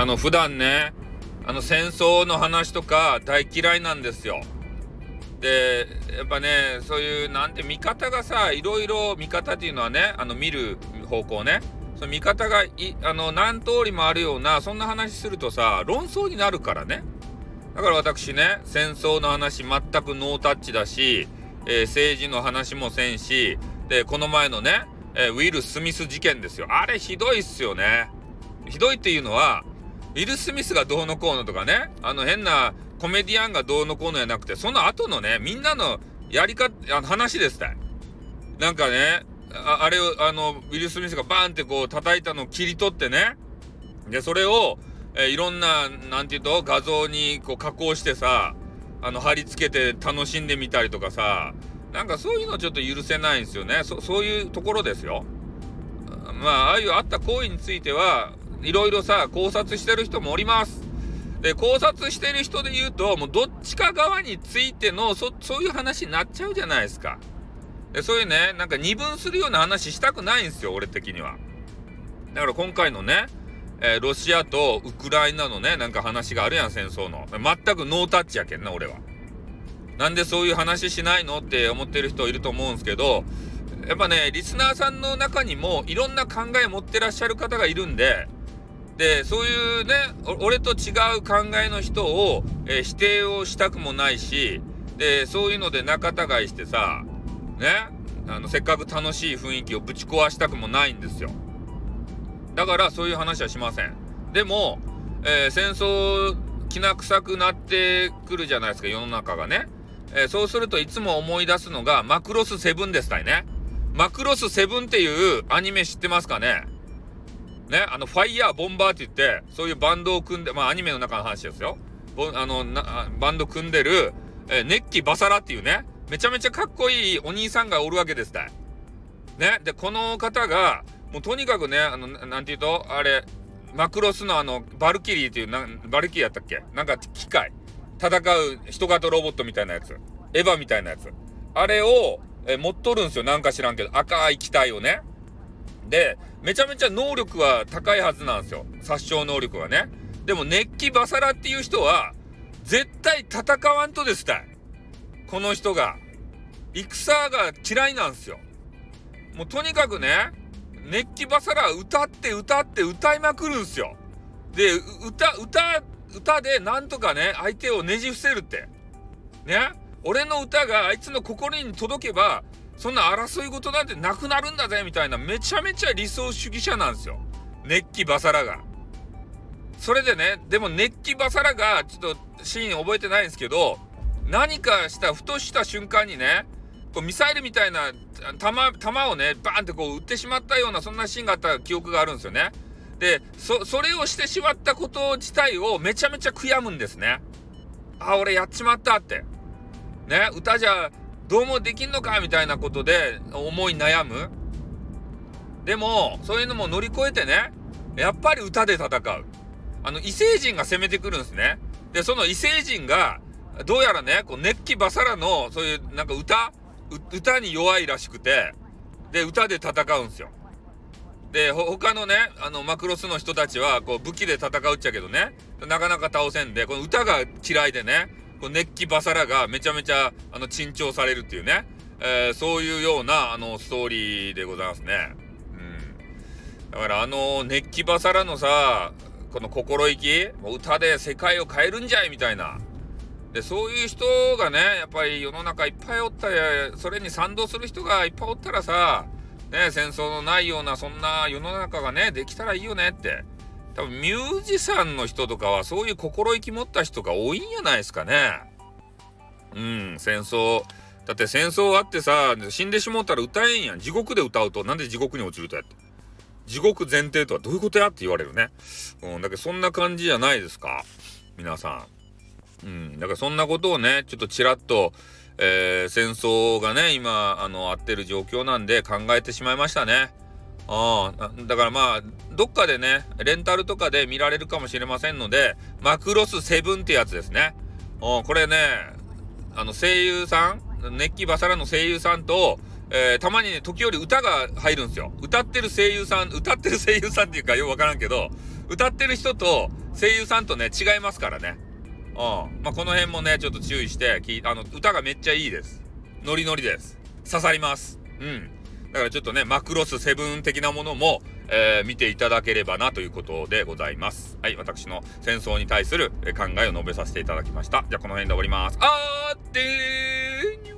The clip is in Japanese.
あの普段ねあの戦争の話とか大嫌いなんですよ。でやっぱねそういうなんて見方がさいろいろ見方っていうのはねあの見る方向ね。その見方がいあの何通りもあるようなそんな話するとさ論争になるからね。だから私ね戦争の話全くノータッチだし、えー、政治の話もせんしでこの前のね、えー、ウィル・スミス事件ですよ。あれひどいっすよね。ひどいっていうのはウィル・スミスがどうのこうのとかね。あの変なコメディアンがどうのこうのじゃなくてその後のねみんなのやり方あの話ですたいなんかねああれをあのウィル・スミスがバーンってこう叩いたのを切り取ってね。でそれを、え、いろんな何て言うと画像にこう加工してさあの貼り付けて楽しんでみたりとかさなんかそういうのちょっと許せないんですよね。そそういうところですよ。まあああいうあった行為についてはいろいろさ考察してる人もおります。で考察してる人で言うともうどっちか側についてのそそういう話になっちゃうじゃないですか。でそういうねなんか二分するような話したくないんですよ俺的には。だから今回のね、えー、ロシアとウクライナのねなんか話があるやん戦争の。全くノータッチやけんな俺は。なんでそういう話しないのって思ってる人いると思うんですけどやっぱねリスナーさんの中にもいろんな考え持ってらっしゃる方がいるんででそういうね俺と違う考えの人を、えー、否定をしたくもないしでそういうので仲違いしてさねあのせっかく楽しい雰囲気をぶち壊したくもないんですよ。だからそういう話はしません。でも、えー、戦争きな臭くなってくるじゃないですか世の中がね、えー、そうするといつも思い出すのがマクロスセブンですたいね。マクロスセブンっていうアニメ知ってますかね？ね、あの、ファイヤーボンバーって言って、そういうバンドを組んで、まあアニメの中の話ですよ。あのバンド組んでる、えー、ネッキ・バサラっていうね、めちゃめちゃかっこいいお兄さんがおるわけですたい。ね、で、この方が、もうとにかくね、あの、なんて言うと、あれ、マクロスのあの、バルキリーっていう、なバルキリーやったっけ？なんか機械。戦う人型ロボットみたいなやつ。エヴァみたいなやつ。あれを、え持っとるんですよ。なんか知らんけど。赤い機体をね。で、めちゃめちゃ能力は高いはずなんですよ。殺傷能力はね。でも、熱気バサラっていう人は、絶対戦わんとですたい。この人が。戦が嫌いなんですよ。もうとにかくね、熱気バサラ歌って歌って歌いまくるんすよ。で、歌、歌、歌でなんとかね、相手をねじ伏せるって。ね俺の歌があいつの心に届けば、そんな争い事なんてなくなるんだぜみたいなめちゃめちゃ理想主義者なんですよ。熱気バサラが。それでね、でも熱気バサラがちょっとシーン覚えてないんですけど、何かしたふとした瞬間にね、こうミサイルみたいな弾弾をね、バーンってこう撃ってしまったようなそんなシーンがあった記憶があるんですよね。で、そ、それをしてしまったこと自体をめちゃめちゃ悔やむんですね。あ、俺やっちまったって。ね、歌じゃどうもできんのかみたいなことで思い悩む？でもそういうのも乗り越えてねやっぱり歌で戦う。あの異星人が攻めてくるんですね。でその異星人がどうやらねこう熱気バサラのそういうなんか歌？歌に弱いらしくてで歌で戦うんですよ。で他のねあのマクロスの人たちはこう武器で戦うっちゃけどねなかなか倒せんでこの歌が嫌いでねこう熱気バサラがめちゃめちゃあの珍重されるっていうね、えー、そういうようなあのストーリーでございますね。うん、だからあの熱気バサラのさこの心意気もう歌で世界を変えるんじゃいみたいな。でそういう人がねやっぱり世の中いっぱいおったやそれに賛同する人がいっぱいおったらさね戦争のないようなそんな世の中がねできたらいいよねって多分ミュージシャンの人とかはそういう心意気持った人が多いんやないですかね。うん、戦争。だって戦争あってさ、死んでしもったら歌えんやん。地獄で歌うと、なんで地獄に落ちるとやって。地獄前提とはどういうことやって言われるね。うん、だけどそんな感じじゃないですか。皆さん。うん、だからそんなことをね、ちょっとちらっと、えー、戦争がね、今、あの、あってる状況なんで考えてしまいましたね。あだからまあ、どっかでね、レンタルとかで見られるかもしれませんので、マクロスセブンってやつですね。これね、あの声優さん、熱気バサラの声優さんと、えー、たまにね、時折歌が入るんですよ。歌ってる声優さん、歌ってる声優さんっていうかよくわからんけど、歌ってる人と、声優さんとね、違いますからね。うん。まあ、この辺もね、ちょっと注意して、きあの、歌がめっちゃいいです。ノリノリです。刺さります。うん。だからちょっとね、マクロスセブン的なものも、えー、見ていただければなということでございます。はい、私の戦争に対する考えを述べさせていただきました。じゃあこの辺で終わります。あーってー